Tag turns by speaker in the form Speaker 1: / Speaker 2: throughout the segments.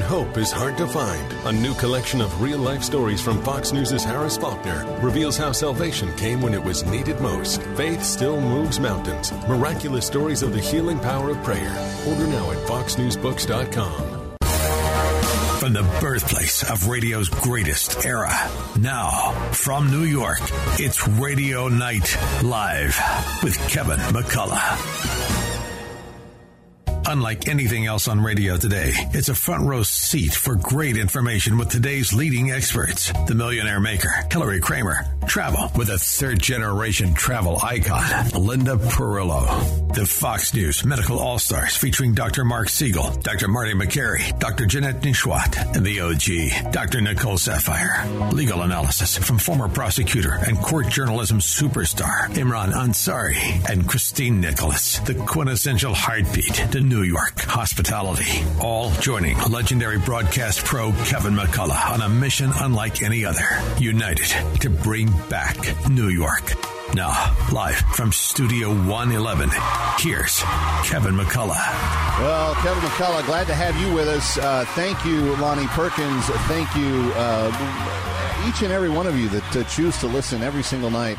Speaker 1: Hope is hard to find. A new collection of real life stories from Fox News' Harris Faulkner reveals how salvation came when it was needed most. Faith still moves mountains. Miraculous stories of the healing power of prayer. Order now at foxnewsbooks.com.
Speaker 2: From the birthplace of radio's greatest era. Now, from New York, it's Radio Night Live with Kevin McCullough. Unlike anything else on radio today, it's a front row seat for great information with today's leading experts. The Millionaire Maker, Hillary Kramer. Travel with a third generation travel icon, Linda Perillo. The Fox News Medical All Stars featuring Dr. Mark Siegel, Dr. Marty Makary, Dr. Janette Nesheiwat, and the OG, Dr. Nicole Saphier, Legal analysis from former prosecutor and court journalism superstar Imran Ansari and Christine Nicholas. The quintessential heartbeat to New York hospitality. All joining legendary broadcast pro Kevin McCullough on a mission unlike any other. United to bring back New York. Now, live from Studio 111, here's Kevin McCullough.
Speaker 3: Well, Kevin McCullough, glad to have you with us. Uh, thank you, Lonnie Perkins. Thank you, uh, each and every one of you that uh, choose to listen every single night.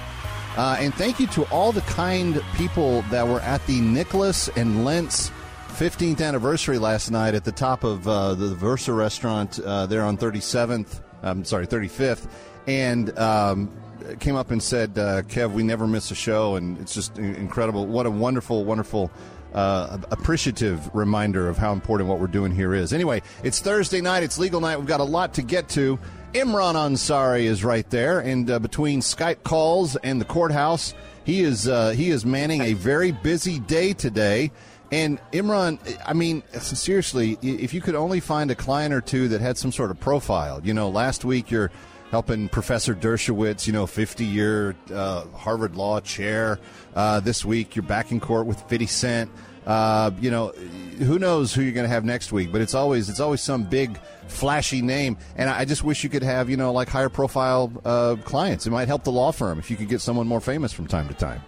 Speaker 3: Uh, and thank you to all the kind people that were at the Nicholas and Lence 15th anniversary last night at the top of uh, the Versa restaurant uh, there on 37th. I'm sorry, 35th, and um, came up and said, uh, "Kev, we never miss a show, and it's just incredible. What a wonderful, wonderful." Uh, appreciative reminder of how important what we're doing here is. Anyway, it's Thursday night. It's legal night. We've got a lot to get to. Imran Ansari is right there, and uh, between Skype calls and the courthouse, he is uh, he is manning a very busy day today. And Imran, I mean, seriously, if you could only find a client or two that had some sort of profile, you know, last week you're helping Professor Dershowitz, you know, 50 year uh, Harvard Law chair. Uh, this week you're back in court with 50 Cent. Uh, you know, who knows who you're going to have next week? But it's always it's always some big flashy name. And I just wish you could have you know like higher profile uh, clients. It might help the law firm if you could get someone more famous from time to time.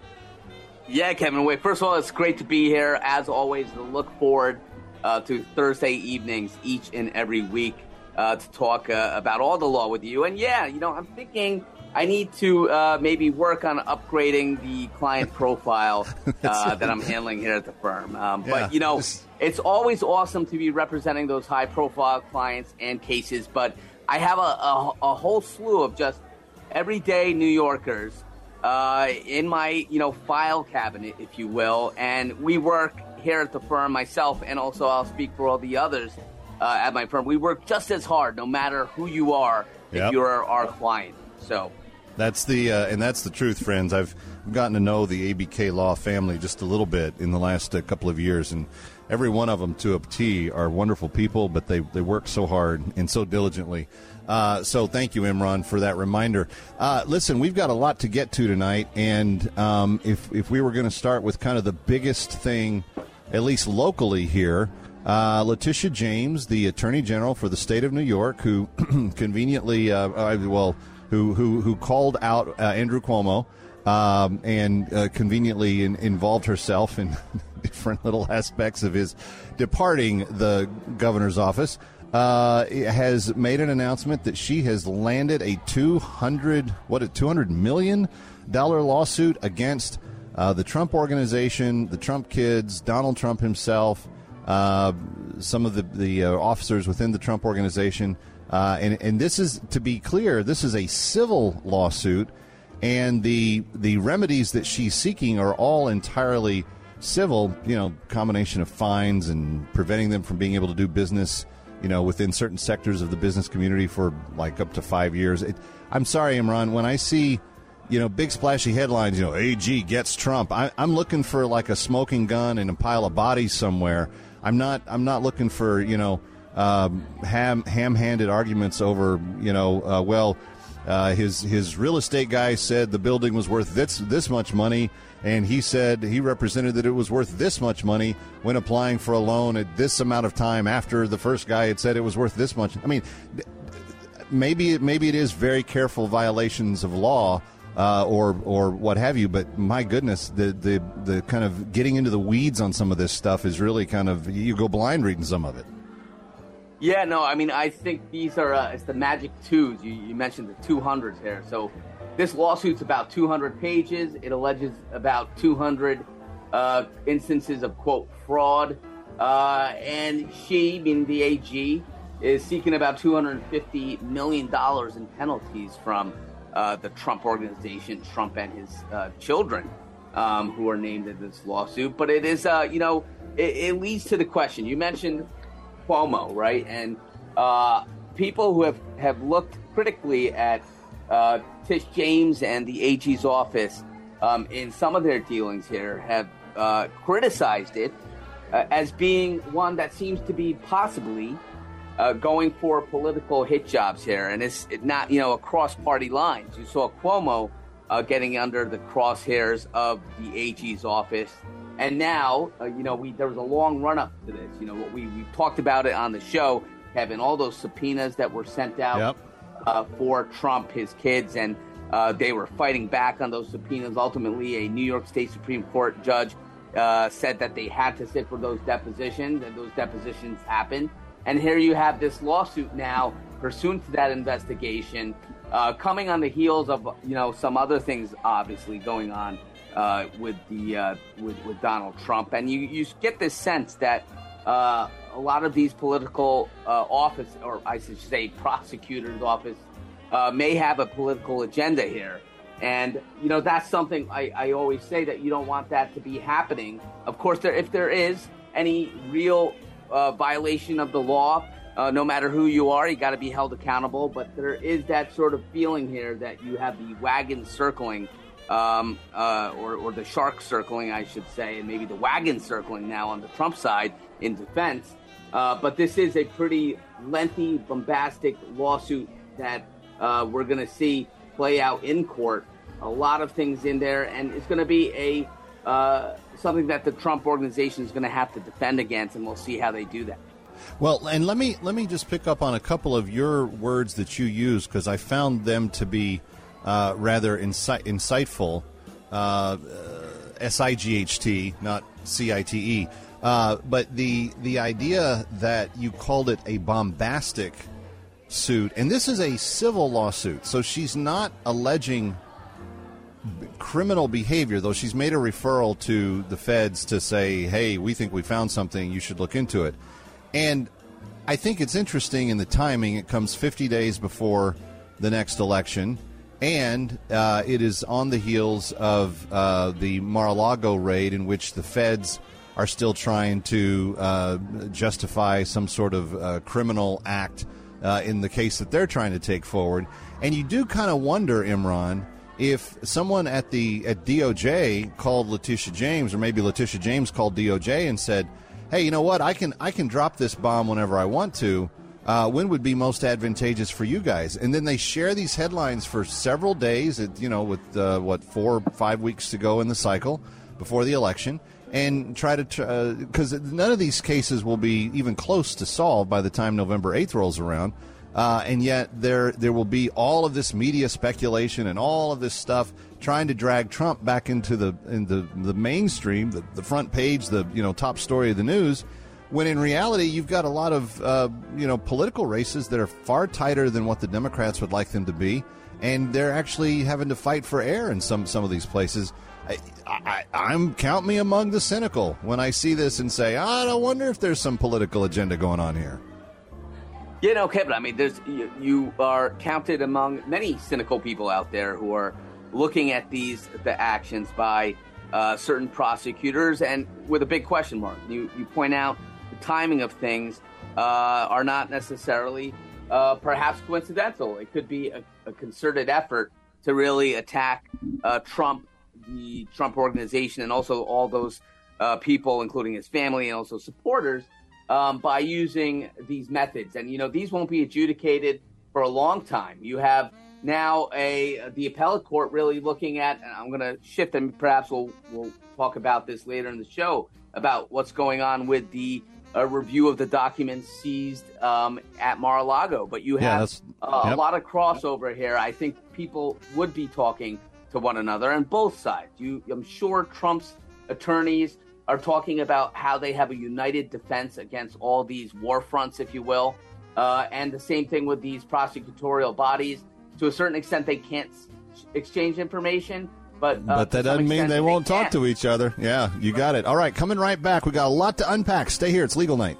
Speaker 4: Yeah, Kevin. Wait, first of all, it's great to be here. As always, look forward uh, to Thursday evenings each and every week uh, to talk uh, about all the law with you. And yeah, you know, I'm thinking I need to uh, maybe work on upgrading the client profile uh, that I'm handling here at the firm. Um, yeah. But you know, it's always awesome to be representing those high profile clients and cases. But I have a, a, a whole slew of just everyday New Yorkers uh, in my you know file cabinet, if you will, and we work here at the firm. Myself and also I'll speak for all the others uh, at my firm. We work just as hard, no matter who you are, yep. if you're our client. So
Speaker 3: that's the uh, and that's the truth, friends. I've gotten to know the ABK Law family just a little bit in the last uh, couple of years, and every one of them to a T are wonderful people, but they they work so hard and so diligently. Uh, so thank you, Imran, for that reminder. Uh, listen, we've got a lot to get to tonight, and um, if if we were going to start with kind of the biggest thing, at least locally here. Uh, Letitia James, the Attorney General for the state of New York, who conveniently, uh, well, who who who called out uh, Andrew Cuomo um, and uh, conveniently in, involved herself in different little aspects of his departing the governor's office. Uh, has made an announcement that she has landed a 200 what a 200 million dollar lawsuit against uh, the Trump organization, the Trump kids, Donald Trump himself, uh, some of the the uh, officers within the Trump organization, uh, and and this is to be clear, this is a civil lawsuit, and the the remedies that she's seeking are all entirely civil. You know, combination of fines and preventing them from being able to do business you know, within certain sectors of the business community for like up to five years. It, I'm sorry, Imran, when I see, you know, big splashy headlines, you know, AG gets Trump, I, am looking for like a smoking gun and a pile of bodies somewhere. I'm not. I'm not looking for you know um, ham ham-handed arguments over you know uh, well uh, his his real estate guy said the building was worth this this much money, and he said he represented that it was worth this much money when applying for a loan at this amount of time after the first guy had said it was worth this much. I mean, maybe maybe it is very careful violations of law. Uh, or or what have you. But my goodness, the, the the kind of getting into the weeds on some of this stuff is really kind of you go blind reading some of it.
Speaker 4: Yeah, no, I mean, I think these are uh, it's the magic twos. You, you mentioned the 200s here. So this lawsuit's about 200 pages. It alleges about 200 uh, instances of quote fraud, uh, and she, meaning the AG, is seeking about 250 million dollars in penalties from uh, the Trump organization, Trump and his uh, children, um, who are named in this lawsuit. But it is, uh, you know, it, it leads to the question you mentioned Cuomo, right? And uh, people who have, have looked critically at uh, Tish James and the AG's office um, in some of their dealings here have uh, criticized it uh, as being one that seems to be possibly uh, going for political hit jobs here. And it's not, you know, across party lines. You saw Cuomo uh, getting under the crosshairs of the AG's office and now, uh, you know, we there was a long run up to this. You know, we we talked about it on the show, Kevin. All those subpoenas that were sent out
Speaker 3: yep.
Speaker 4: uh, for Trump, his kids, and uh, they were fighting back on those subpoenas. Ultimately, a New York State Supreme Court judge uh, said that they had to sit for those depositions, and those depositions happened. And here you have this lawsuit now, pursuant to that investigation, uh, coming on the heels of you know some other things obviously going on uh, with the uh, with, with Donald Trump, and you you get this sense that uh, a lot of these political uh, office, or I should say, prosecutors' office, uh, may have a political agenda here, and you know that's something I, I always say that you don't want that to be happening. Of course, there if there is any real uh, violation of the law. no matter who you are, you got to be held accountable. But there is that sort of feeling here that you have the wagon circling um, uh, or, or the shark circling, I should say, and maybe the wagon circling now on the Trump side in defense. Uh, but this is a pretty lengthy, bombastic lawsuit that uh, we're going to see play out in court. A lot of things in there, and it's going to be a uh, something that the Trump organization is going to have to defend against, and we'll see how they do that.
Speaker 3: Well, and let me let me just pick up on a couple of your words that you use because I found them to be uh, rather insi- insightful. Uh, S I G H T, not C I T E. Uh, but the the idea that you called it a bombastic suit, and this is a civil lawsuit, so she's not alleging criminal behavior, though she's made a referral to the feds to say, "Hey, we think we found something. You should look into it." And I think it's interesting in the timing. It comes 50 days before the next election and uh, it is on the heels of uh, the Mar-a-Lago raid, in which the feds are still trying to uh, justify some sort of uh, criminal act uh, in the case that they're trying to take forward. And you do kind of wonder, Imran, if someone at the at DOJ called Letitia James, or maybe Letitia James called DOJ and said, "Hey, you know what? I can I can drop this bomb whenever I want to." Uh, when would be most advantageous for you guys? And then they share these headlines for several days, at, you know, with uh, what four, five weeks to go in the cycle before the election, and try to because uh, none of these cases will be even close to solved by the time November eighth rolls around. Uh, and yet there there will be all of this media speculation and all of this stuff trying to drag Trump back into the in the, the mainstream, the, the front page, the you know top story of the news when in reality you've got a lot of uh, you know political races that are far tighter than what the Democrats would like them to be, and they're actually having to fight for air in some some of these places. I, am count me among the cynical when I see this and say, oh, I don't wonder if there's some political agenda going on here.
Speaker 4: You know, Kevin. I mean, there's you, you are counted among many cynical people out there who are looking at these the actions by uh, certain prosecutors and with a big question mark. You you point out timing of things uh, are not necessarily uh, perhaps coincidental. It could be a, a concerted effort to really attack uh, Trump, the Trump organization, and also all those uh, people, including his family and also supporters, um, by using these methods. And you know these won't be adjudicated for a long time. You have now a the appellate court really looking at. And I'm going to shift, and perhaps we'll we'll talk about this later in the show about what's going on with the a review of the documents seized um, at Mar-a-Lago. But you have yeah, uh, yep. a lot of crossover here. I think people would be talking to one another on both sides. You, I'm sure Trump's attorneys are talking about how they have a united defense against all these war fronts, if you will. Uh, and the same thing with these prosecutorial bodies. To a certain extent, they can't exchange information, but uh,
Speaker 3: but that doesn't mean they, they won't talk to each other. Yeah, you got it. All right, coming right back. We got a lot to unpack. Stay here. It's Legal Night.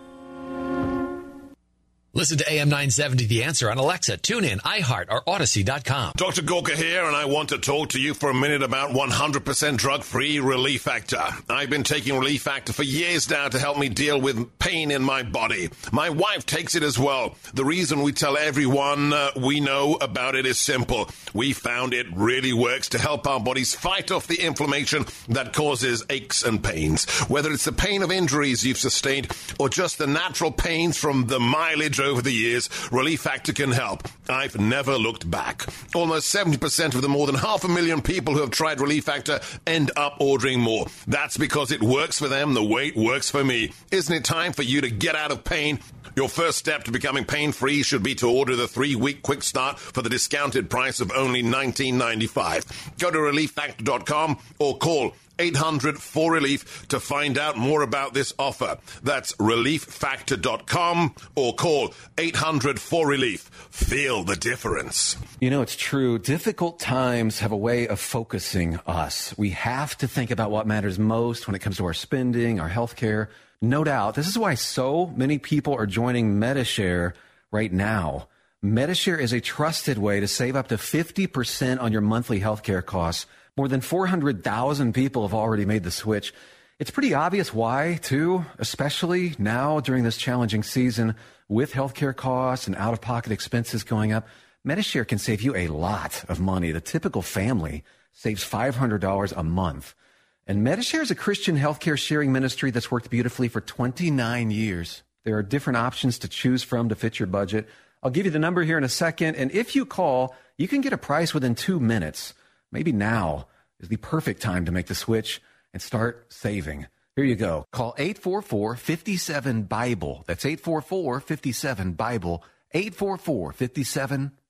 Speaker 5: Listen to AM 970 The Answer on Alexa, TuneIn, iHeart, or Audacy.com.
Speaker 6: Dr. Gorka here, and I want to talk to you for a minute about 100% drug free Relief Factor. I've been taking Relief Factor for years now to help me deal with pain in my body. My wife takes it as well. The reason we tell everyone uh, we know about it is simple. We found it really works to help our bodies fight off the inflammation that causes aches and pains. Whether it's the pain of injuries you've sustained or just the natural pains from the mileage over the years, Relief Factor can help. I've never looked back. Almost 70% of the more than half a million people who have tried Relief Factor end up ordering more. That's because it works for them the way it works for me. Isn't it time for you to get out of pain? Your first step to becoming pain free should be to order the three week quick start for the discounted price of only $19.95. Go to relieffactor.com or call 800 4 Relief to find out more about this offer. That's relieffactor.com or call 800 4 Relief. Feel the difference.
Speaker 7: You know, it's true. Difficult times have a way of focusing us. We have to think about what matters most when it comes to our spending, our health care. No doubt. This is why so many people are joining Medi-Share right now. Medi-Share is a trusted way to save up to 50% on your monthly healthcare costs more than 400,000 people have already made the switch. It's pretty obvious why, too, especially now during this challenging season with healthcare costs and out of pocket expenses going up. Medi-Share can save you a lot of money. The typical family saves $500 a month. And Medi-Share is a Christian healthcare sharing ministry that's worked beautifully for 29 years. There are different options to choose from to fit your budget. I'll give you the number here in a second. And if you call, you can get a price within two minutes. Maybe now is the perfect time to make the switch and start saving. Here you go. Call 844 57 Bible. That's 844 57 Bible. 844 57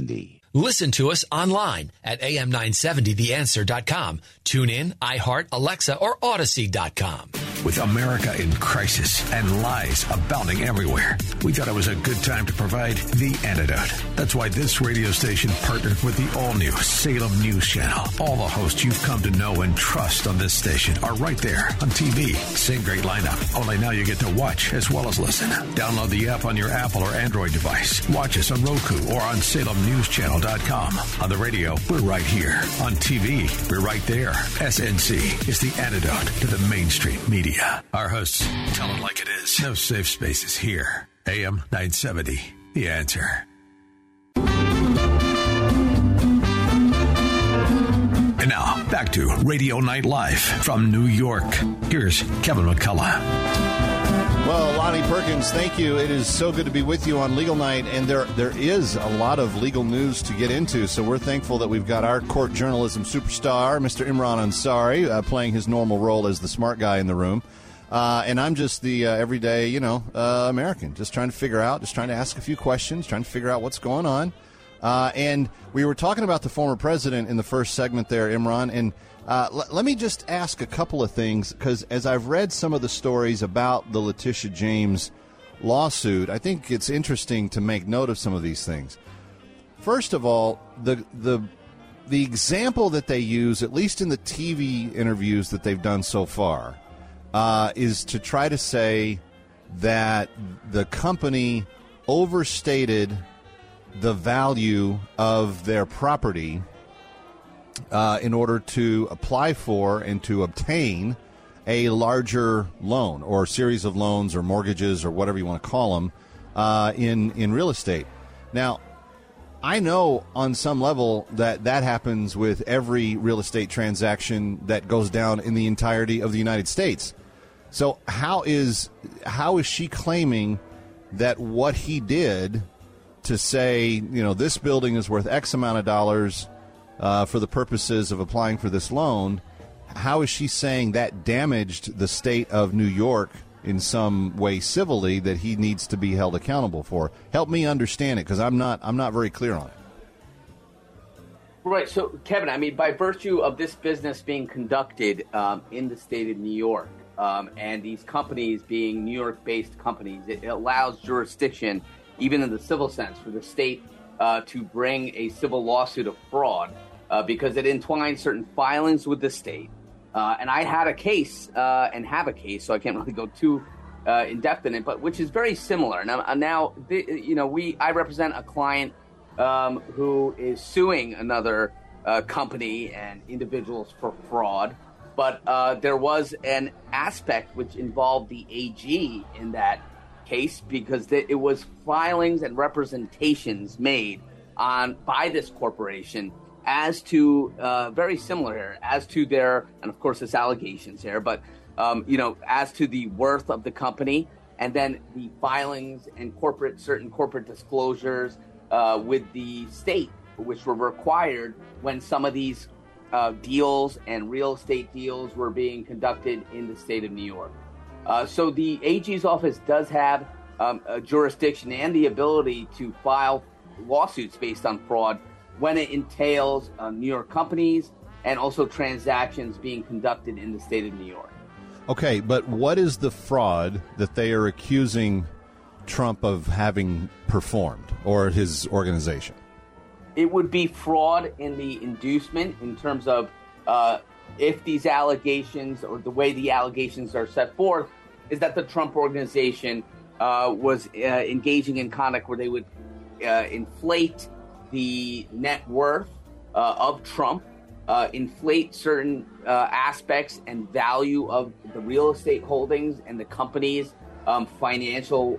Speaker 8: 970.
Speaker 5: Listen to us online at am970theanswer.com. Tune in, iHeart, Alexa, or Audacy.com.
Speaker 2: With America in crisis and lies abounding everywhere, we thought it was a good time to provide the antidote. That's why this radio station partnered with the all new Salem News Channel. All the hosts you've come to know and trust on this station are right there on TV. Same great lineup, only now you get to watch as well as listen. Download the app on your Apple or Android device. Watch us on Roku or on On the radio, we're right here. On TV, we're right there. SNC is the antidote to the mainstream media. Our hosts tell it like it is. No safe spaces here. AM 970, The Answer. And now, back to Radio Night Live from New York. Here's Kevin McCullough.
Speaker 3: Well, Lonnie Perkins, thank you. It is so good to be with you on Legal Night, and there there is a lot of legal news to get into. So we're thankful that we've got our court journalism superstar, Mr. Imran Ansari, uh, playing his normal role as the smart guy in the room. Uh, and I'm just the uh, everyday, you know, uh, American, just trying to figure out, just trying to ask a few questions, trying to figure out what's going on. Uh, and we were talking about the former president in the first segment there, Imran, and uh, l- let me just ask a couple of things because as I've read some of the stories about the Letitia James lawsuit, I think it's interesting to make note of some of these things. First of all, the the the example that they use, at least in the TV interviews that they've done so far, uh, is to try to say that the company overstated the value of their property uh, in order to apply for and to obtain a larger loan or series of loans or mortgages or whatever you want to call them uh, in in real estate. Now, I know on some level that that happens with every real estate transaction that goes down in the entirety of the United States. So how is how is she claiming that what he did to say, you know, this building is worth X amount of dollars uh, for the purposes of applying for this loan? How is she saying that damaged the state of New York in some way civilly that he needs to be held accountable for? Help me understand it because I'm not I'm not very clear on it.
Speaker 4: Right. So, Kevin, I mean, by virtue of this business being conducted um, in the state of New York, um, and these companies being New York based companies, it allows jurisdiction, even in the civil sense, for the state uh, to bring a civil lawsuit of fraud uh, because it entwines certain filings with the state. Uh, and I had a case uh, and have a case, so I can't really go too uh, in depth in it, but which is very similar. Now, uh, now you know, we I represent a client um, who is suing another company and individuals for fraud but uh, there was an aspect which involved the AG in that case because it was filings and representations made on by this corporation as to uh, very similar here as to their and of course it's allegations here but um, you know as to the worth of the company and then the filings and corporate certain corporate disclosures uh, with the state which were required when some of these uh, deals and real estate deals were being conducted in the state of New York. Uh, so the AG's office does have um, a jurisdiction and the ability to file lawsuits based on fraud when it entails uh, New York companies and also transactions being conducted in the state of New York.
Speaker 3: Okay, but what is the fraud that they are accusing Trump of having performed or his organization?
Speaker 4: it would be fraud in the inducement in terms of uh, if these allegations or the way the allegations are set forth is that the Trump organization uh, was uh, engaging in conduct where they would uh, inflate the net worth uh, of Trump, uh, inflate certain aspects and value of the real estate holdings and the company's um, financial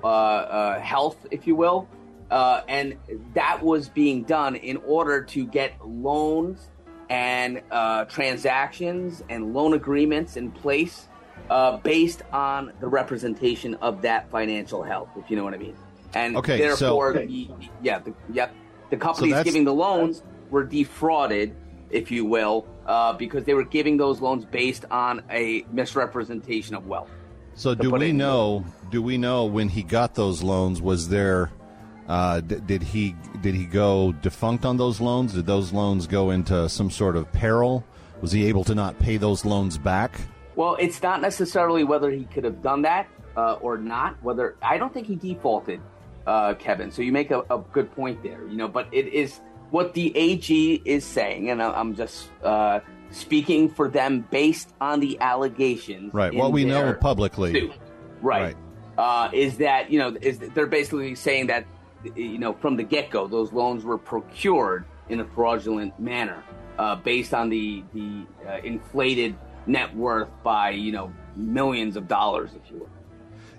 Speaker 4: health, if you will. Uh, and that was being done in order to get loans and uh, transactions and loan agreements in place uh, based on the representation of that financial health, if you know what I mean. And
Speaker 3: okay,
Speaker 4: therefore,
Speaker 3: so,
Speaker 4: the, yeah, the, yep, the companies so giving the loans were defrauded, if you will, uh, because they were giving those loans based on a misrepresentation of wealth.
Speaker 3: So, do we know? Do we know when he got those loans? Was there uh, d- did he did he go defunct on those loans? Did those loans go into some sort of peril? Was he able to not pay those loans back?
Speaker 4: Well, it's not necessarily whether he could have done that uh, or not. Whether I don't think he defaulted, uh, Kevin. So you make a, a, good point there. You know, but it is what the AG is saying, and I'm just uh, speaking for them based on the allegations.
Speaker 3: Right. What we know publicly.
Speaker 4: Suit. Right. right. Uh, is that you know is they're basically saying that you know, from the get go, those loans were procured in a fraudulent manner uh, based on the the uh, inflated net worth by you know millions of dollars, if you will.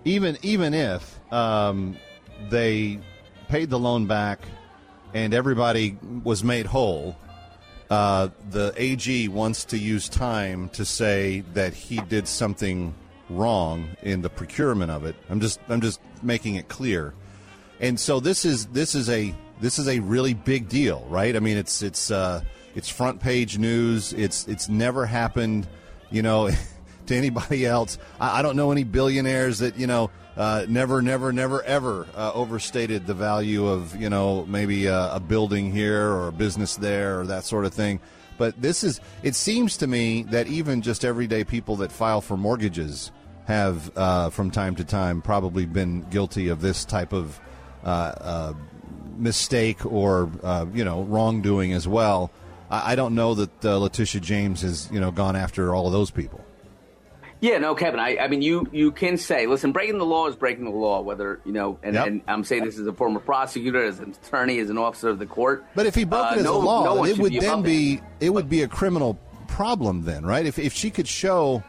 Speaker 3: Even even if um, they paid the loan back and everybody was made whole, uh, the AG wants to use time to say that he did something wrong in the procurement of it. I'm just I'm just making it clear and so this is this is a this is a really big deal, right? I mean, it's it's uh, it's front page news. It's it's never happened, you know, to anybody else. I, I, don't know any billionaires that you know uh, never, never, never, ever uh, overstated the value of you know maybe a, a building here or a business there or that sort of thing. But this is it seems to me that even just everyday people that file for mortgages have uh, from time to time probably been guilty of this type of uh, uh, mistake or uh, you know wrongdoing as well. I, I don't know that Letitia James has you know gone after all of those people.
Speaker 4: Yeah, no, Kevin. I, I mean, you you can say, listen, breaking the law is breaking the law. Whether you know, and,
Speaker 3: Yep.
Speaker 4: and I'm saying this as a former prosecutor, as an attorney, as an officer of the court.
Speaker 3: But if he broke
Speaker 4: Uh,
Speaker 3: it as
Speaker 4: no-
Speaker 3: a law,
Speaker 4: no
Speaker 3: it would
Speaker 4: be
Speaker 3: then be it would be a criminal problem then, right? If if she could show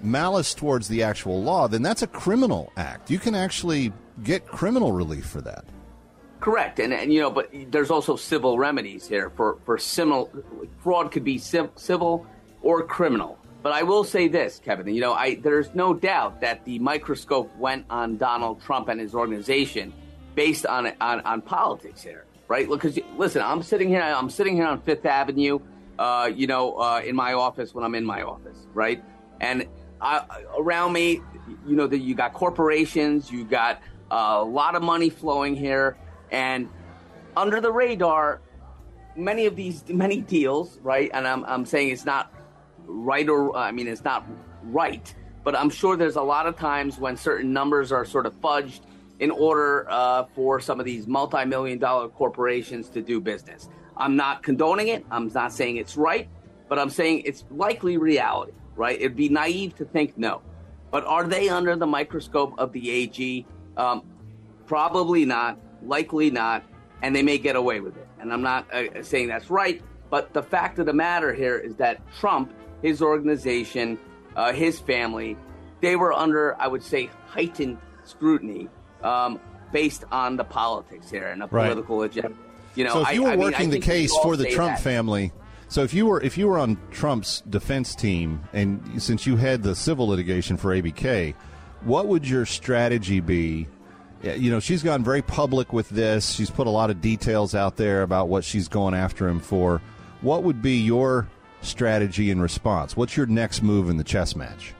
Speaker 3: malice towards the actual law, then that's a criminal act. You can actually get criminal relief for that.
Speaker 4: Correct, and and you know, but there's also civil remedies here for for similar fraud could be civ- civil or criminal. But I will say this, Kevin. You know, I there's no doubt that the microscope went on Donald Trump and his organization based on on, on politics here, right? Because listen, I'm sitting here, I'm sitting here on Fifth Avenue, uh, you know, uh, in my office when I'm in my office, right? And I, around me, you know, that you got corporations, you got a lot of money flowing here, and under the radar, many of these many deals, right? And I'm I'm saying it's not right or I mean it's not right, but I'm sure there's a lot of times when certain numbers are sort of fudged in order uh, for some of these multi-million dollar corporations to do business. I'm not condoning it. I'm not saying it's right, but I'm saying it's likely reality, right? It'd be naive to think no. But are they under the microscope of the AG? Um, probably not, likely not, and they may get away with it. And I'm not uh, saying that's right, but the fact of the matter here is that Trump, his organization, uh, his family, they were under, I would say, heightened scrutiny um, based on the politics here and the
Speaker 3: Right.
Speaker 4: political agenda. You know,
Speaker 3: so if you were
Speaker 4: I mean, I
Speaker 3: working the case for the Trump
Speaker 4: that.
Speaker 3: family, so if you were if you were on Trump's defense team, and since you had the civil litigation for ABK, what would your strategy be? You know, she's gone very public with this. She's put a lot of details out there about what she's going after him for. What would be your strategy and response? What's your next move in the chess match?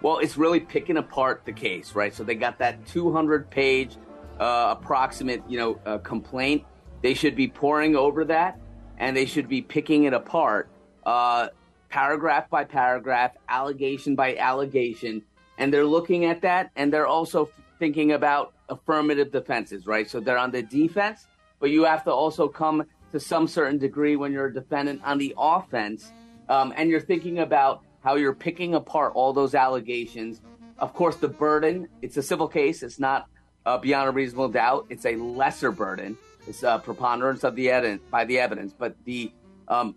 Speaker 4: Well, it's really picking apart the case, right? So they got that 200 page uh, approximate, you know, uh, complaint. They should be pouring over that, and they should be picking it apart, uh, paragraph by paragraph, allegation by allegation, and they're looking at that, and they're also thinking about affirmative defenses, right? So they're on the defense, but you have to also come to some certain degree when you're a defendant on the offense, um, and you're thinking about how you're picking apart all those allegations. Of course, the burden, it's a civil case. It's not uh, beyond a reasonable doubt. It's a lesser burden. It's a preponderance of the evidence by the evidence, but the um,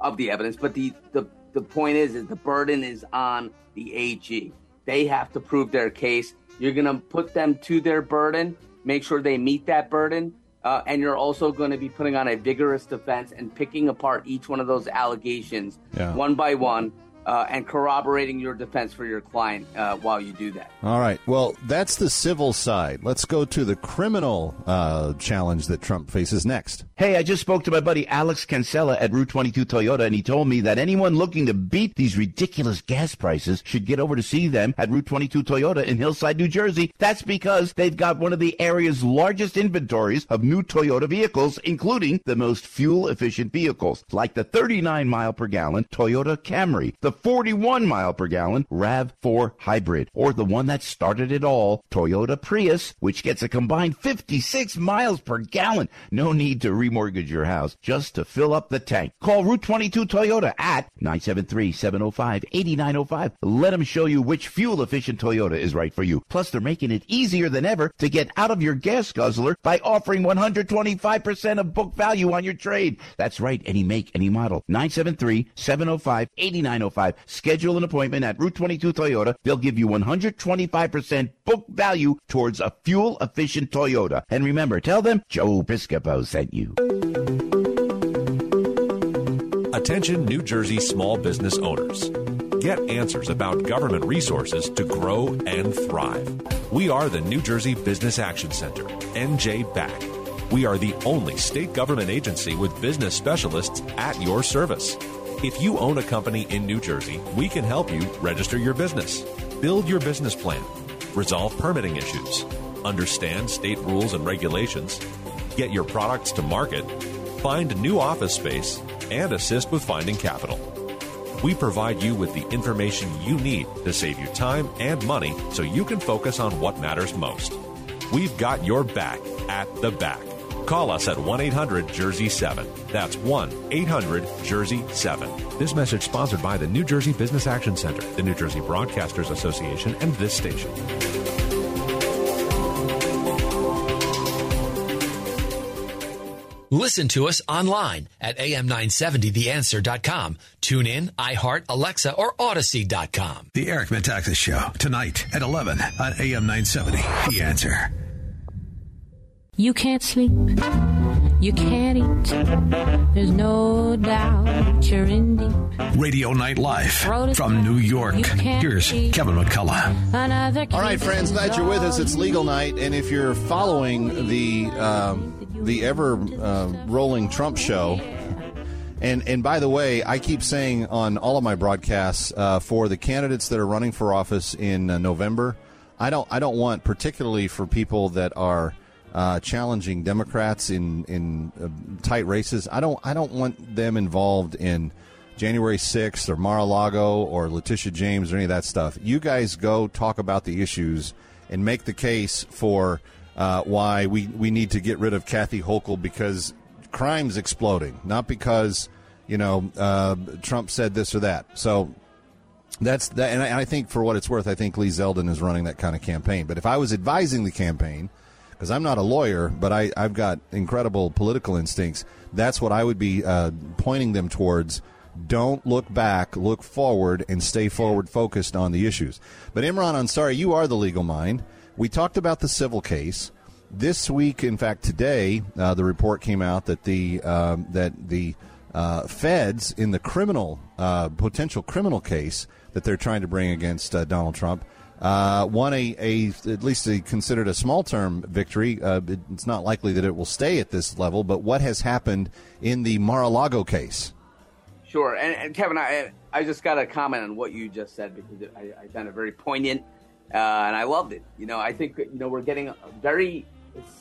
Speaker 4: of the evidence. But the, the the point is, is the burden is on the AG. They have to prove their case. You're going to put them to their burden. Make sure they meet that burden. Uh, and you're also going to be putting on a vigorous defense and picking apart each one of those allegations
Speaker 3: Yeah.
Speaker 4: one by one uh, and corroborating your defense for your client uh, while you do that.
Speaker 3: All right. Well, that's the civil side. Let's go to the criminal uh, challenge that Trump faces next.
Speaker 8: Hey, I just spoke to my buddy Alex Cancella at Route 22 Toyota, and he told me that anyone looking to beat these ridiculous gas prices should get over to see them at Route 22 Toyota in Hillside, New Jersey. That's because they've got one of the area's largest inventories of new Toyota vehicles, including the most fuel efficient vehicles, like the 39 mile per gallon Toyota Camry, the 41 mile per gallon RAV4 hybrid, or the one that started it all, Toyota Prius, which gets a combined 56 miles per gallon. No need to remortgage your house just to fill up the tank. Call Route 22 Toyota at 973-705-8905. Let them show you which fuel efficient Toyota is right for you. Plus, they're making it easier than ever to get out of your gas guzzler by offering 125% of book value on your trade. That's right, any make, any model. 973-705-8905. Schedule an appointment at Route 22 Toyota. They'll give you 125% book value towards a fuel efficient Toyota. And remember, tell them Joe Piscopo sent you.
Speaker 9: Attention New Jersey small business owners. Get answers about government resources to grow and thrive. We are the New Jersey Business Action Center, NJ BAC. We are the only state government agency with business specialists at your service. If you own a company in New Jersey, we can help you register your business, build your business plan, resolve permitting issues, understand state rules and regulations, get your products to market, find new office space, and assist with finding capital. We provide you with the information you need to save you time and money so you can focus on what matters most. We've got your back at the back. Call us at 1 800 Jersey 7. That's 1 800 Jersey 7. This message sponsored by the New Jersey Business Action Center, the New Jersey Broadcasters Association, and this station.
Speaker 5: Listen to us online at am970theanswer.com. Tune in, iHeart, Alexa, or Audacy.com.
Speaker 2: The Eric Metaxas Show, tonight at 11 on AM 970. The Answer.
Speaker 10: You can't sleep. You can't eat. There's no doubt you're in deep.
Speaker 2: Radio Night Live from New York. Here's Kevin McCullough.
Speaker 10: Another
Speaker 3: All right, friends, glad you're with us. It's legal night, and if you're following the um, the ever uh, rolling Trump show, and and by the way, I keep saying on all of my broadcasts uh, for the candidates that are running for office in uh, November, I don't I don't want particularly for people that are. Uh, challenging Democrats in in uh, tight races. I don't I don't want them involved in January 6th or Mar-a-Lago or Letitia James or any of that stuff. You guys go talk about the issues and make the case for uh, why we, we need to get rid of Kathy Hochul because crime's exploding, not because, you know, uh, Trump said this or that. So that's that. And I, and I think for what it's worth, I think Lee Zeldin is running that kind of campaign. But if I was advising the campaign, because I'm not a lawyer, but I, I've got incredible political instincts, that's what I would be uh, pointing them towards don't look back, look forward, and stay forward focused on the issues. But Imran Ansari, you are the legal mind. We talked about the civil case this week. In fact, today uh, the report came out that the um, that the uh, feds in the criminal uh, potential criminal case that they're trying to bring against uh, Donald Trump uh, won a, a at least they considered a small term victory. Uh, it, it's not likely that it will stay at this level. But what has happened in the Mar-a-Lago case?
Speaker 4: Sure, and, and Kevin, I I just got to comment on what you just said because I, I found it very poignant, uh, and I loved it. You know, I think you know we're getting very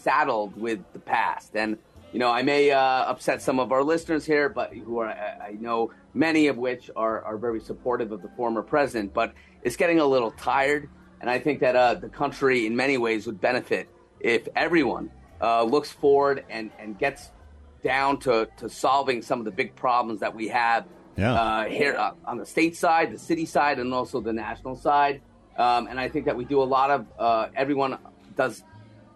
Speaker 4: saddled with the past, and you know I may uh, upset some of our listeners here, but who are I know many of which are are very supportive of the former president, but it's getting a little tired, and I think that uh, the country in many ways would benefit if everyone uh, looks forward and and gets down to, to solving some of the big problems that we have
Speaker 3: Yeah.
Speaker 4: uh, here uh, on the state side, the city side, and also the national side. Um, and I think that we do a lot of, uh, everyone does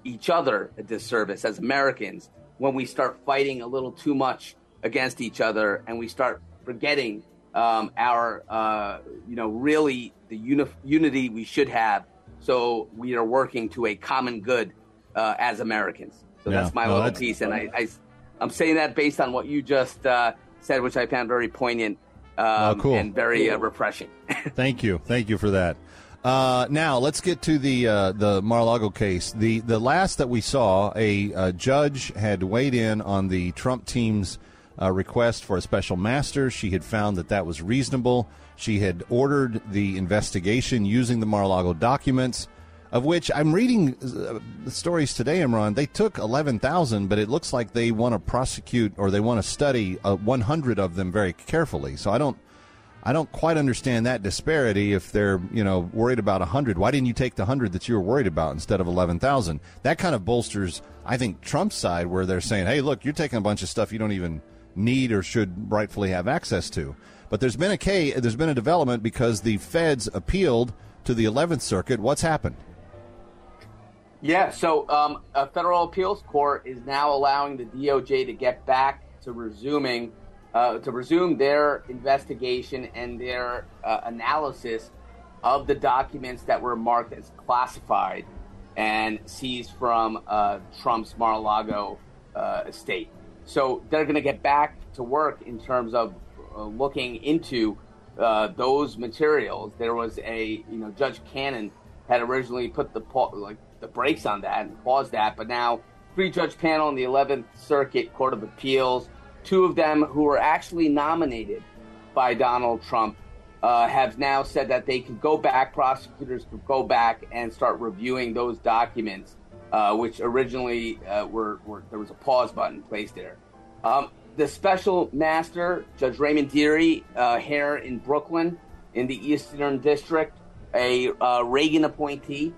Speaker 4: each other a disservice as Americans when we start fighting a little too much against each other and we start forgetting um, our, uh, you know, really the uni- unity we should have. So we are working to a common good uh, as Americans. So
Speaker 3: Yeah.
Speaker 4: that's my
Speaker 3: No,
Speaker 4: little
Speaker 3: that's-
Speaker 4: piece. And I, I, I'm saying that based on what you just uh, said, which I found very poignant um,
Speaker 3: Oh, cool.
Speaker 4: and very uh, refreshing.
Speaker 3: Thank you, thank you for that. Uh, now let's get to the uh, the Mar-a-Lago case. The the last that we saw, a, uh judge had weighed in on the Trump team's uh, request for a special master. She had found that that was reasonable. She had ordered the investigation using the Mar-a-Lago documents, of which I'm reading uh, the stories today. Imran, they took eleven thousand, but it looks like they want to prosecute or they want to study uh, 100 of them very carefully. So I don't. I don't quite understand that disparity if they're, you know, worried about 100. Why didn't you take the 100 that you were worried about instead of 11,000? That kind of bolsters, I think, Trump's side where they're saying, hey, look, you're taking a bunch of stuff you don't even need or should rightfully have access to. But there's been a K, there's been a development because the feds appealed to the 11th Circuit. What's happened?
Speaker 4: Yeah, so um, a federal appeals court is now allowing the DOJ to get back to resuming uh, to resume their investigation and their uh, analysis of the documents that were marked as classified and seized from uh, Trump's Mar-a-Lago uh, estate. So they're going to get back to work in terms of uh, looking into uh, those materials. There was a, you know, Judge Cannon had originally put the like the brakes on that and paused that, but now three judge panel in the 11th Circuit Court of Appeals, two of them who were actually nominated by Donald Trump, uh, have now said that they could go back, prosecutors could go back and start reviewing those documents, uh, which originally uh, were, were there was a pause button placed there. Um, the special master, Judge Raymond Dearie, uh, here in Brooklyn, in the Eastern District, a uh, Reagan appointee.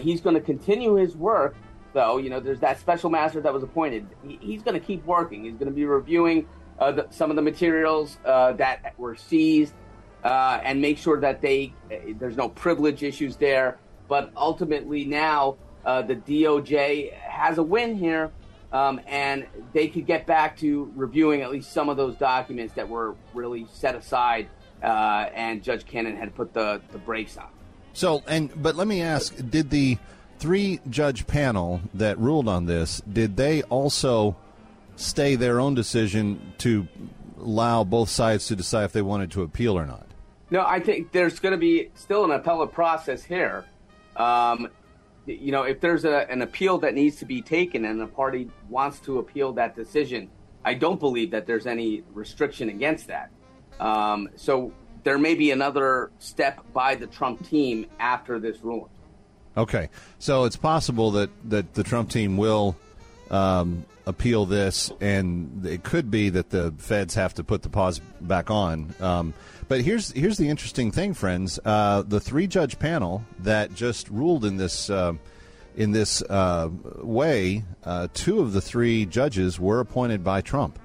Speaker 4: He's going to continue his work though, you know, there's that special master that was appointed. He, he's going to keep working. He's going to be reviewing uh, the, some of the materials uh, that were seized uh, and make sure that they there's no privilege issues there. But ultimately, now uh, the DOJ has a win here, um, and they could get back to reviewing at least some of those documents that were really set aside, uh, and Judge Cannon had put the, the brakes on.
Speaker 3: So, and but let me ask: Did the three judge panel that ruled on this did they also stay their own decision to allow both sides to decide if they wanted to appeal or not?
Speaker 4: No, I think there's going to be still an appellate process here. Um, you know, if there's a, an appeal that needs to be taken and the party wants to appeal that decision, I don't believe that there's any restriction against that. Um, so there may be another step by the Trump team after this ruling.
Speaker 3: Okay, so it's possible that that the Trump team will um, appeal this, and it could be that the feds have to put the pause back on. Um, but here's here's the interesting thing, friends. Uh, the three judge panel that just ruled in this uh, in this uh, way, uh, two of the three judges were appointed by Trump.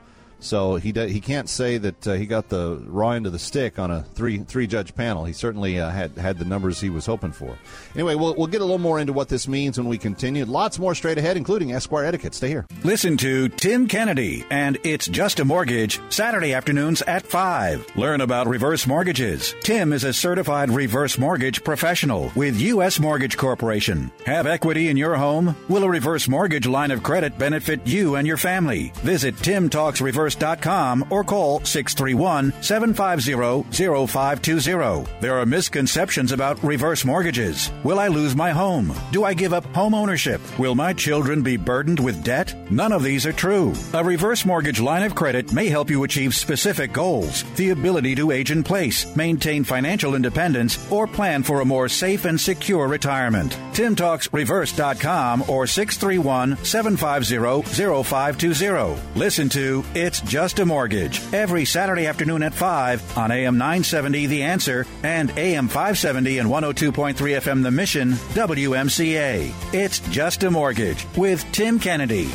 Speaker 3: So he he can't say that uh, he got the raw end of the stick on a three three judge panel. He certainly uh, had had the numbers he was hoping for. Anyway, we'll we'll get a little more into what this means when we continue. Lots more straight ahead, including Esquire etiquette. Stay here.
Speaker 11: Listen to Tim Kennedy and It's Just a Mortgage Saturday afternoons at five. Learn about reverse mortgages. Tim is a certified reverse mortgage professional with U.S. Mortgage Corporation. Have equity in your home? Will a reverse mortgage line of credit benefit you and your family? Visit Tim Talks Reverse Insurance.com or call 631 750 0520. There are misconceptions about reverse mortgages. Will I lose my home? Do I give up home ownership? Will my children be burdened with debt? None of these are true. A reverse mortgage line of credit may help you achieve specific goals, the ability to age in place, maintain financial independence, or plan for a more safe and secure retirement. TimTalksReverse.com or 631 750 0520. Listen to It's Just a Mortgage every Saturday afternoon at 5 on AM 970 The Answer and AM 570 and 102.3 FM The Mission, WMCA. It's Just a Mortgage with Tim Kennedy.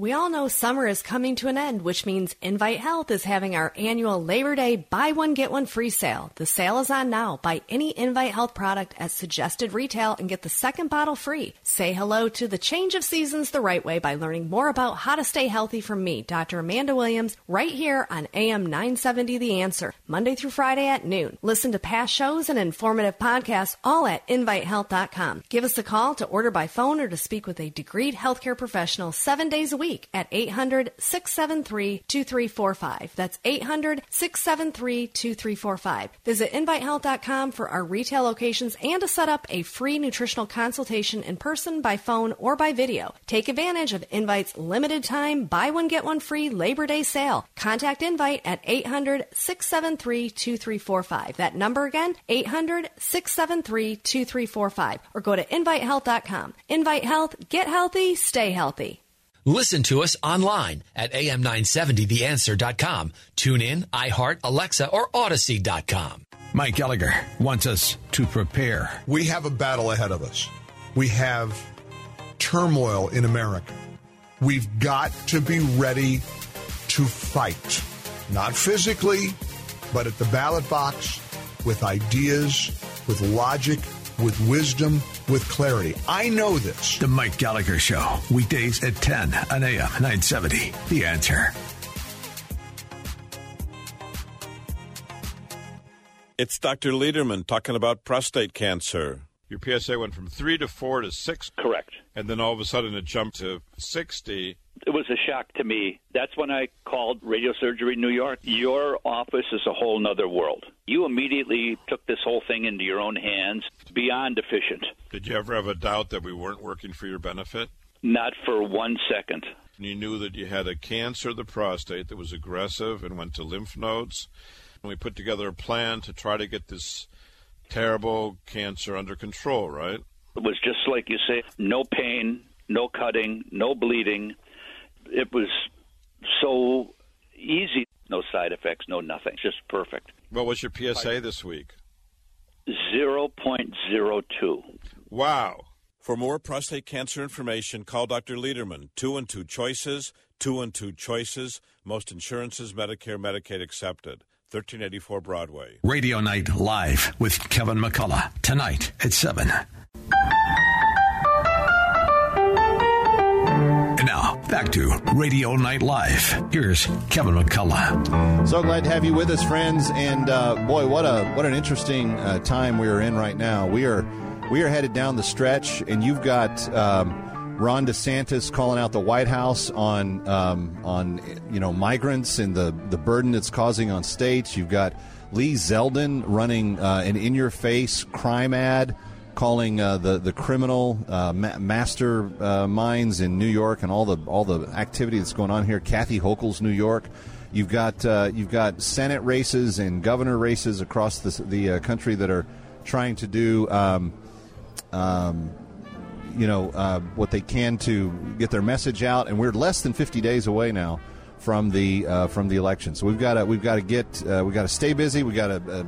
Speaker 12: We all know summer is coming to an end, which means Invite Health is having our annual Labor Day buy one get one free sale. The sale is on now. Buy any Invite Health product at suggested retail and get the second bottle free. Say hello to the change of seasons the right way by learning more about how to stay healthy from me, Dr. Amanda Williams, right here on AM 970 The Answer, Monday through Friday at noon. Listen to past shows and informative podcasts all at invitehealth.com. Give us a call to order by phone or to speak with a degreed healthcare professional seven days a week week at 800 673 2345. That's 800 673 2345. Visit InviteHealth.com for our retail locations and to set up a free nutritional consultation in person, by phone, or by video. Take advantage of Invite's limited time buy one get one free Labor Day sale. Contact Invite at 800 673 2345. That number again, 800 673 2345. Or go to InviteHealth.com. Invite Health, get healthy, stay healthy.
Speaker 5: Listen to us online at am970theanswer.com. Tune in, iHeart, Alexa, or Audacy.com.
Speaker 2: Mike Gallagher wants us to prepare.
Speaker 13: We have a battle ahead of us. We have turmoil in America. We've got to be ready to fight, not physically, but at the ballot box with ideas, with logic, with wisdom, with clarity. I know this.
Speaker 2: The Mike Gallagher Show, weekdays at 10 on AM 970. The answer.
Speaker 14: It's Dr. Lederman talking about prostate cancer. Your PSA went from three to four to six.
Speaker 15: Correct.
Speaker 14: And then all of a sudden it jumped to 60
Speaker 15: it was a shock to me. That's when I called Radio Surgery New York. Your office is a whole nother world. You immediately took this whole thing into your own hands, beyond efficient.
Speaker 14: Did you ever have a doubt that we weren't working for your benefit?
Speaker 15: Not for one second.
Speaker 14: You knew that you had a cancer of the prostate that was aggressive and went to lymph nodes. And we put together a plan to try to get this terrible cancer under control, right?
Speaker 15: It was just like you say no pain, no cutting, no bleeding it was so easy. No side effects, no nothing. Just perfect.
Speaker 14: What was your PSA this week?
Speaker 15: 0.02.
Speaker 14: Wow. For more prostate cancer information, call Dr. Lederman. Two and two choices, two and two choices. Most insurances, Medicare, Medicaid accepted. 1384 Broadway.
Speaker 2: Radio Night Live with Kevin McCullough. Tonight at 7. And now, back to Radio Night Live. Here's Kevin McCullough.
Speaker 3: So glad to have you with us, friends. And uh, boy, what a what an interesting uh, time we are in right now. We are we are headed down the stretch, and you've got um, Ron DeSantis calling out the White House on um, on you know migrants and the the burden it's causing on states. You've got Lee Zeldin running uh, an in your face crime ad calling uh, the the criminal uh, ma- master uh, minds in New York and all the all the activity that's going on here. Kathy Hochul's New York. You've got uh, you've got Senate races and governor races across the the uh, country that are trying to do. Um, um, you know uh, what they can to get their message out, and we're less than 50 days away now from the from the election. So we've got to we've got to get we've got to stay busy. We've got to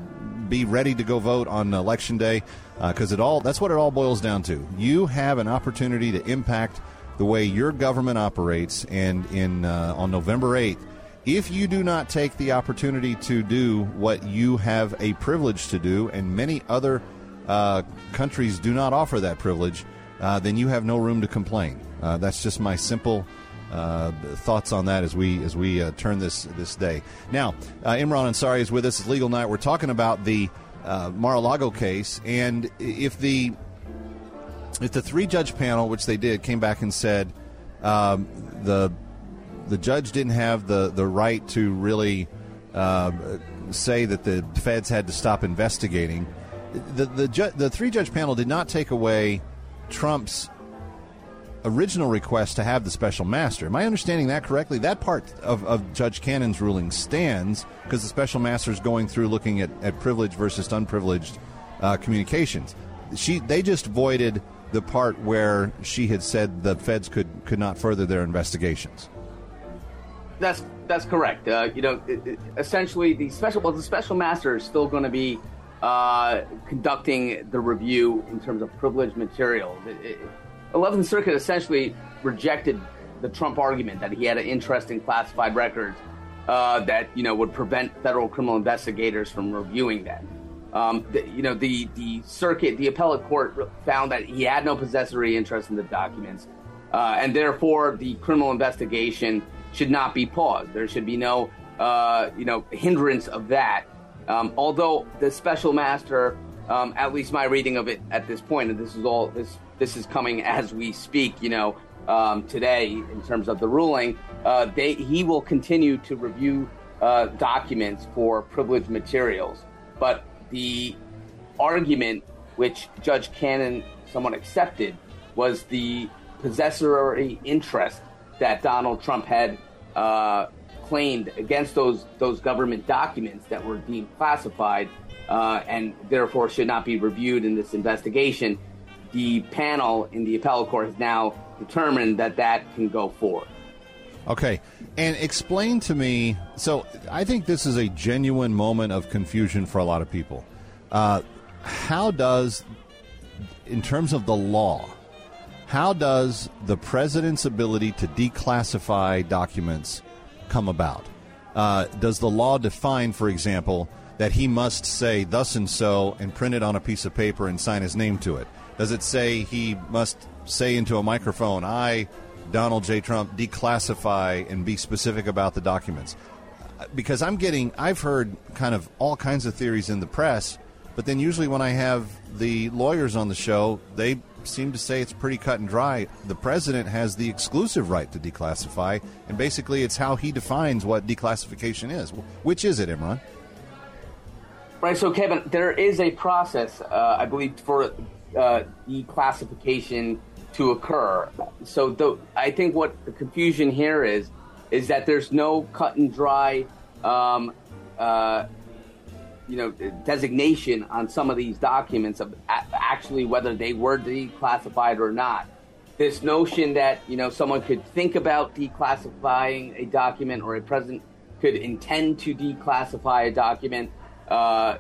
Speaker 3: be ready to go vote on election day because it all that's what it all boils down to. You have an opportunity to impact the way your government operates, and in uh, on November 8th. If you do not take the opportunity to do what you have a privilege to do, and many other uh, countries do not offer that privilege, uh, then you have no room to complain. Uh, that's just my simple uh, thoughts on that as we as we uh, turn this this day. Now, uh, Imran Ansari is with us. It's Legal Night. We're talking about the Mar-a-Lago case, and if the if the three judge panel, which they did, came back and said um, the the judge didn't have the the right to really say that the feds had to stop investigating the the, ju- the three judge panel did not take away Trump's original request to have the special master. Am I understanding that correctly? That part of, of Judge Cannon's ruling stands because the special master is going through looking at, at privileged versus unprivileged uh, communications. She they just voided the part where she had said the feds could could not further their investigations.
Speaker 4: That's that's correct. Uh, you know, it, it, essentially the special well the special master is still going to be uh, conducting the review in terms of privileged material. The 11th Circuit essentially rejected the Trump argument that he had an interest in classified records uh, that you know would prevent federal criminal investigators from reviewing them. Um, the, you know, the the circuit, the appellate court found that he had no possessory interest in the documents, uh, and therefore the criminal investigation should not be paused. There should be no, uh, you know, hindrance of that. Um, although the special master, um, at least my reading of it at this point, and this is all this this is coming as we speak, you know, um, today in terms of the ruling, uh, they, he will continue to review uh, documents for privileged materials. But the argument which Judge Cannon somewhat accepted was the possessory interest that Donald Trump had uh, claimed against those those government documents that were deemed classified uh, and therefore should not be reviewed in this investigation. The panel in the appellate court has now determined that that can go forward.
Speaker 3: Okay, and explain to me. So I think this is a genuine moment of confusion for a lot of people. Uh, how does, in terms of the law, how does the president's ability to declassify documents come about? Uh, does the law define, for example, that he must say thus and so and print it on a piece of paper and sign his name to it? Does it say he must say into a microphone, I, Donald J. Trump, declassify and be specific about the documents? Because I'm getting, I've heard kind of all kinds of theories in the press, but then usually when I have the lawyers on the show, they seem to say it's pretty cut and dry. The president has the exclusive right to declassify, and basically it's how he defines what declassification is. Which is it, Imran?
Speaker 4: Right. So, Kevin, there is a process, uh, I believe, for uh, declassification to occur. So, the, I think what the confusion here is is that there's no cut and dry. Um, uh, you know, designation on some of these documents of actually whether they were declassified or not. This notion that you know someone could think about declassifying a document or a president could intend to declassify a document. Uh,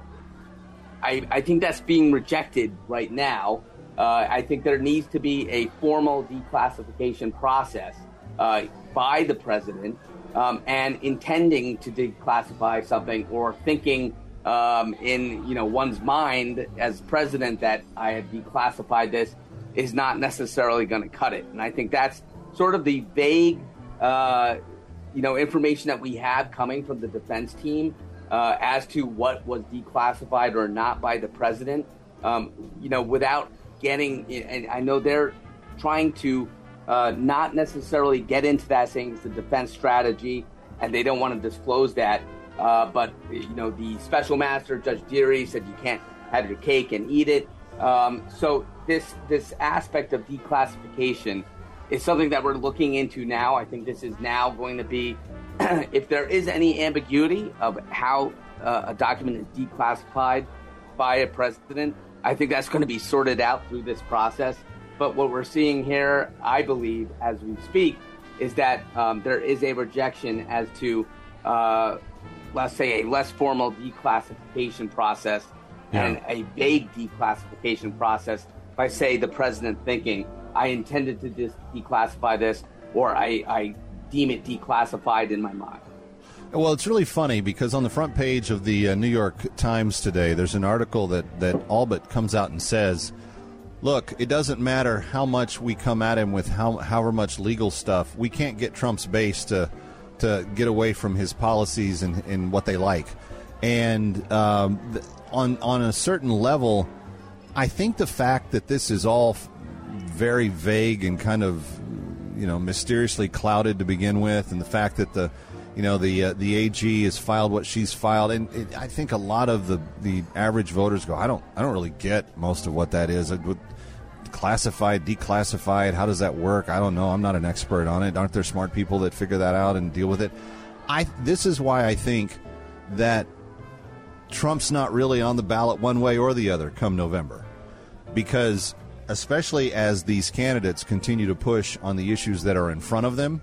Speaker 4: I, I think that's being rejected right now. uh, I think there needs to be a formal declassification process uh, by the president um, and intending to declassify something or thinking um, in you know one's mind as president that I have declassified this is not necessarily going to cut it. And I think that's sort of the vague, uh, you know, information that we have coming from the defense team uh, as to what was declassified or not by the president. Um, you know, without getting, and I know they're trying to uh, not necessarily get into that, saying it's a defense strategy, and they don't want to disclose that. Uh, but you know, the special master, Judge Dearie, said you can't have your cake and eat it. Um, so this this aspect of declassification is something that we're looking into now. I think this is now going to be, if there is any ambiguity of how uh, a document is declassified by a president, I think that's going to be sorted out through this process. But what we're seeing here, I believe, as we speak, is that um, there is a rejection as to, uh, let's say, a less formal declassification process yeah. and a vague declassification process by, say, the president thinking, I intended to dis- declassify this or I, I deem it declassified in my mind.
Speaker 3: Well, it's really funny because on the front page of the uh, New York Times today, there's an article that, that all but comes out and says, look, it doesn't matter how much we come at him with how, however much legal stuff, we can't get Trump's base to, to get away from his policies and, and what they like. And um, on, on a certain level, I think the fact that this is all very vague and kind of you know mysteriously clouded to begin with, and the fact that the you know the uh, the AG has filed what she's filed, and it, I think a lot of the the average voters go, I don't I don't really get most of what that is. Classified, declassified, how does that work? I don't know. I'm not an expert on it. Aren't there smart people that figure that out and deal with it? I this is why I think that Trump's not really on the ballot one way or the other come November, because especially as these candidates continue to push on the issues that are in front of them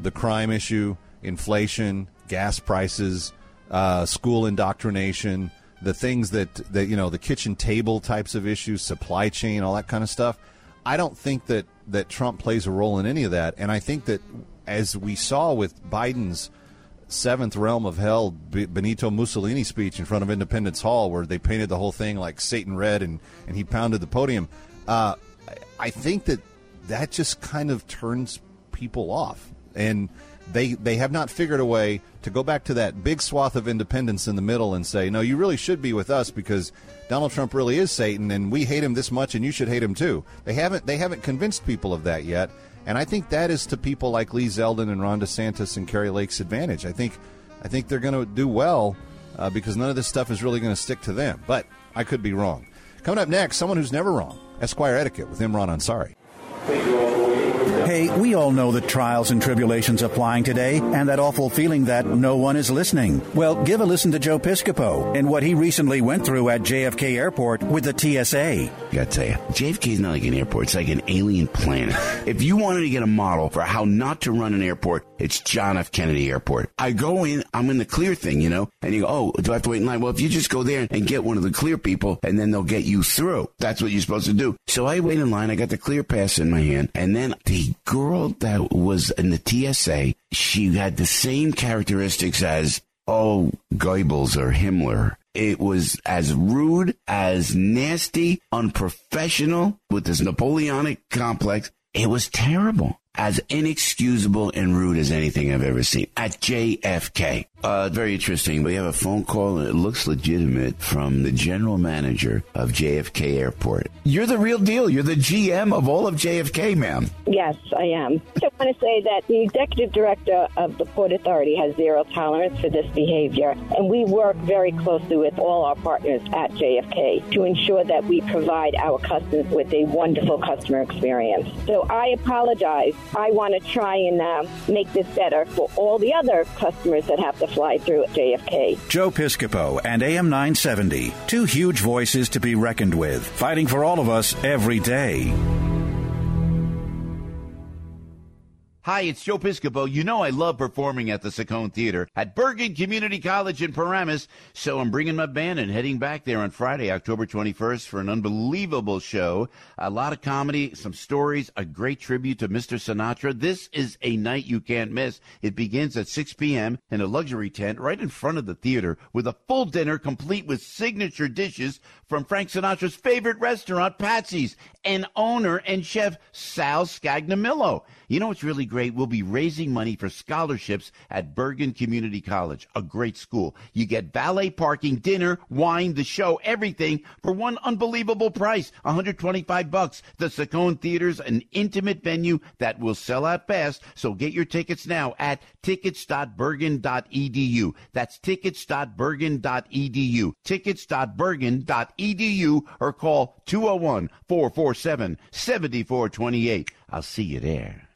Speaker 3: the crime issue, inflation, gas prices, uh, school indoctrination, the things that, that, you know, the kitchen table types of issues, supply chain, all that kind of stuff. I don't think that, that Trump plays a role in any of that. And I think that as we saw with Biden's seventh realm of hell Benito Mussolini speech in front of Independence Hall, where they painted the whole thing like Satan red and, and he pounded the podium. Uh, I think that that just kind of turns people off, and they they have not figured a way to go back to that big swath of independents in the middle and say, no, you really should be with us because Donald Trump really is Satan, and we hate him this much, and you should hate him too. They haven't they haven't convinced people of that yet, and I think that is to people like Lee Zeldin and Ron DeSantis and Kari Lake's advantage. I think I think they're going to do well uh, because none of this stuff is really going to stick to them. But I could be wrong. Coming up next, someone who's never wrong. Esquire Etiquette with Imran Ansari.
Speaker 11: Hey, we all know the trials and tribulations of flying today and that awful feeling that no one is listening. Well, give a listen to Joe Piscopo and what he recently went through at JFK Airport with the TSA.
Speaker 8: I gotta tell you, JFK is not like an airport, it's like an alien planet. if you wanted to get a model for how not to run an airport, it's John F. Kennedy Airport. I go in, I'm in the clear thing, you know, and you go, oh, do I have to wait in line? Well, if you just go there and get one of the clear people and then they'll get you through. That's what you're supposed to do. So I wait in line, I got the clear pass in my hand, and then the girl that was in the TSA, she had the same characteristics as, oh, Goebbels or Himmler. It was as rude, as nasty, unprofessional with this Napoleonic complex. It was terrible. As inexcusable and rude as anything I've ever seen at JFK. Uh, very interesting. We have a phone call and it looks legitimate from the general manager of JFK Airport. You're the real deal. You're the GM of all of JFK, ma'am.
Speaker 16: Yes, I am. I want to say that the executive director of the Port Authority has zero tolerance for this behavior, and we work very closely with all our partners at JFK to ensure that we provide our customers with a wonderful customer experience. So I apologize. I want to try and uh, make this better for all the other customers that have to fly through JFK.
Speaker 11: Joe Piscopo and AM 970, two huge voices to be reckoned with, fighting for all of us every day.
Speaker 8: Hi, it's Joe Piscopo. You know I love performing at the Ciccone Theater at Bergen Community College in Paramus, so I'm bringing my band and heading back there on Friday, October 21st for an unbelievable show. A lot of comedy, some stories, a great tribute to Mr. Sinatra. This is a night you can't miss. It begins at 6 p.m. in a luxury tent right in front of the theater with a full dinner complete with signature dishes from Frank Sinatra's favorite restaurant, Patsy's, and owner and chef Sal Scognamillo. You know what's really great? We'll be raising money for scholarships at Bergen Community College, a great school. You get valet parking, dinner, wine, the show, everything for one unbelievable price, 125 bucks. The Ciccone Theater's an intimate venue that will sell out fast, so get your tickets now at tickets.bergen.edu. That's tickets.bergen.edu. Tickets.bergen.edu or call 201 447 7428. I'll see you there.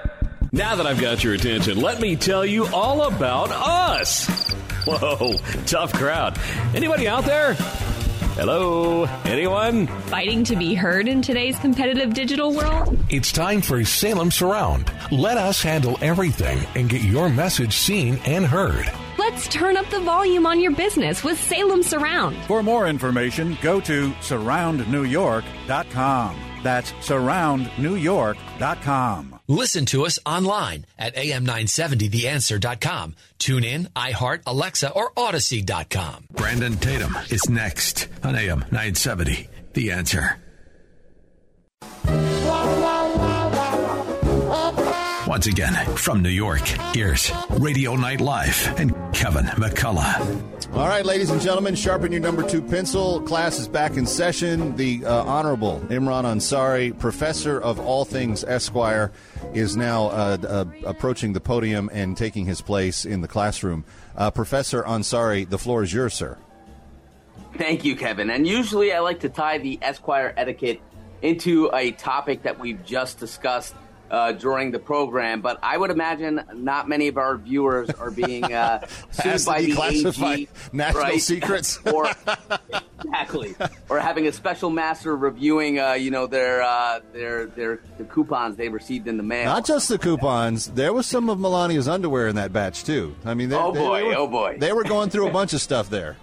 Speaker 17: Now that I've got your attention, let me tell you all about us. Whoa, tough crowd. Anybody out there? Hello? Anyone?
Speaker 18: Fighting to be heard in today's competitive digital world?
Speaker 19: It's time for Salem Surround. Let us handle everything and get your message seen and heard.
Speaker 18: Let's turn up the volume on your business with Salem Surround.
Speaker 11: For more information, go to surroundnewyork.com. That's surroundnewyork.com.
Speaker 5: Listen to us online at am970theanswer.com. Tune in, iHeart, Alexa, or Audacy.com.
Speaker 2: Brandon Tatum is next on AM 970. The answer. Once again, from New York, here's Radio Night Live and Kevin McCullough.
Speaker 3: All right, ladies and gentlemen, sharpen your number two pencil. Class is back in session. The uh, Honorable Imran Ansari, professor of all things Esquire, is now uh, uh, approaching the podium and taking his place in the classroom. Uh, professor Ansari, the floor is yours, sir.
Speaker 4: Thank you, Kevin. And usually I like to tie the Esquire etiquette into a topic that we've just discussed uh, during the program, but I would imagine not many of our viewers are being uh, sued by the AG,
Speaker 3: national
Speaker 4: right?
Speaker 3: secrets,
Speaker 4: or exactly, or having a special master reviewing, uh, you know, their uh, their their the coupons they received in the mail.
Speaker 3: Not just the coupons. There was some of Melania's underwear in that batch too. I mean, they,
Speaker 4: Oh,
Speaker 3: they-
Speaker 4: boy,
Speaker 3: they were,
Speaker 4: oh, boy.
Speaker 3: they were going through a bunch of stuff there.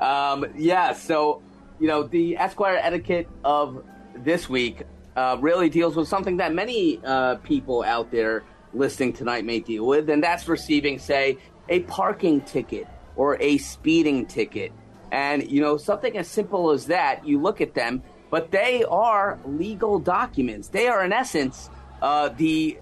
Speaker 4: Um, yeah, so you know the Esquire etiquette of this week uh, really deals with something that many uh, people out there listening tonight may deal with, and that's receiving, say, a parking ticket or a speeding ticket. And you know something as simple as that, you look at them, but they are legal documents. They are, in essence, uh, the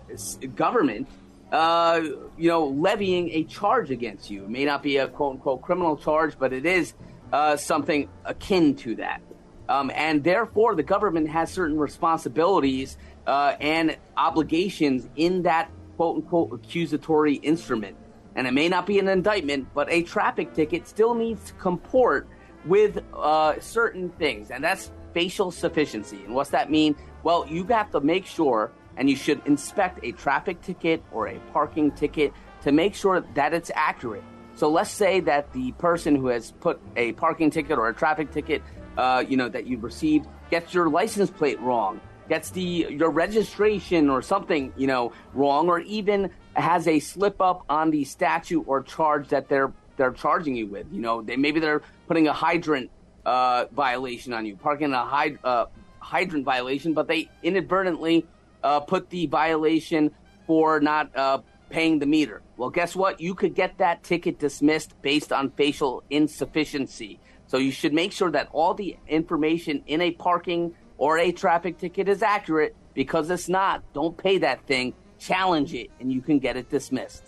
Speaker 4: government uh, you know, levying a charge against you. It may not be a quote unquote criminal charge, but it is uh, something akin to that. Um, and therefore, the government has certain responsibilities uh, and obligations in that quote unquote accusatory instrument. And it may not be an indictment, but a traffic ticket still needs to comport with uh, certain things, and that's facial sufficiency. And what's that mean? Well, you have to make sure, and you should inspect a traffic ticket or a parking ticket to make sure that it's accurate. So let's say that the person who has put a parking ticket or a traffic ticket, uh, you know, that you've received, gets your license plate wrong, gets the your registration or something, you know, wrong, or even has a slip up on the statute or charge that they're they're charging you with. You know, they maybe they're putting a hydrant uh, violation on you, parking a hyd- uh, hydrant violation, but they inadvertently uh, put the violation for not uh, paying the meter. Well, guess what? You could get that ticket dismissed based on facial insufficiency. So you should make sure that all the information in a parking or a traffic ticket is accurate because it's not. Don't pay that thing. Challenge it, and you can get it dismissed.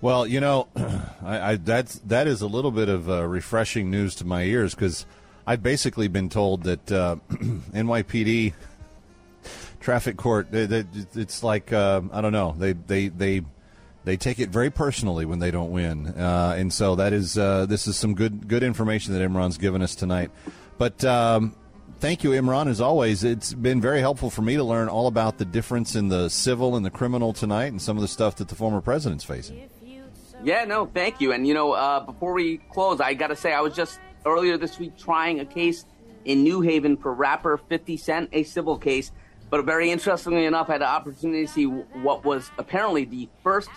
Speaker 3: Well, you know, I, I, that's that is a little bit of uh, refreshing news to my ears because I've basically been told that uh, NYPD traffic court they, they, it's like uh, I don't know they they they they take it very personally when they don't win, uh, and so that is uh, this is some good good information that Imran's given us tonight. But um, thank you, Imran, as always. It's been very helpful for me to learn all about the difference in the civil and the criminal tonight, and some of the stuff that the former president's facing.
Speaker 4: Yeah, no, thank you. And you know, uh, before we close, I got to say I was just earlier this week trying a case in New Haven for rapper 50 Cent, a civil case. But very interestingly enough, I had the opportunity to see what was apparently the first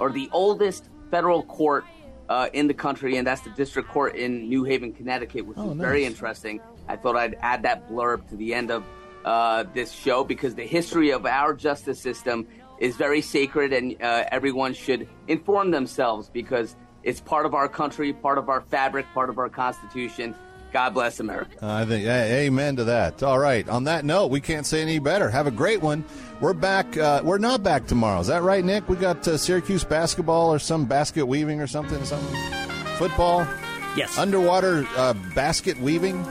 Speaker 4: or the oldest federal court uh, in the country, and that's the district court in New Haven, Connecticut, which
Speaker 3: Oh,
Speaker 4: is very interesting. I thought I'd add that blurb to the end of uh, this show because the history of our justice system is very sacred, and uh, everyone should inform themselves because it's part of our country, part of our fabric, part of our Constitution. God bless America.
Speaker 3: I think, a- amen to that. All right. On that note, we can't say any better. Have a great one. We're back. Uh, we're not back tomorrow. Is that right, Nick? We got uh, Syracuse basketball or some basket weaving or something. Something. Football.
Speaker 20: Yes.
Speaker 3: Underwater uh, basket weaving.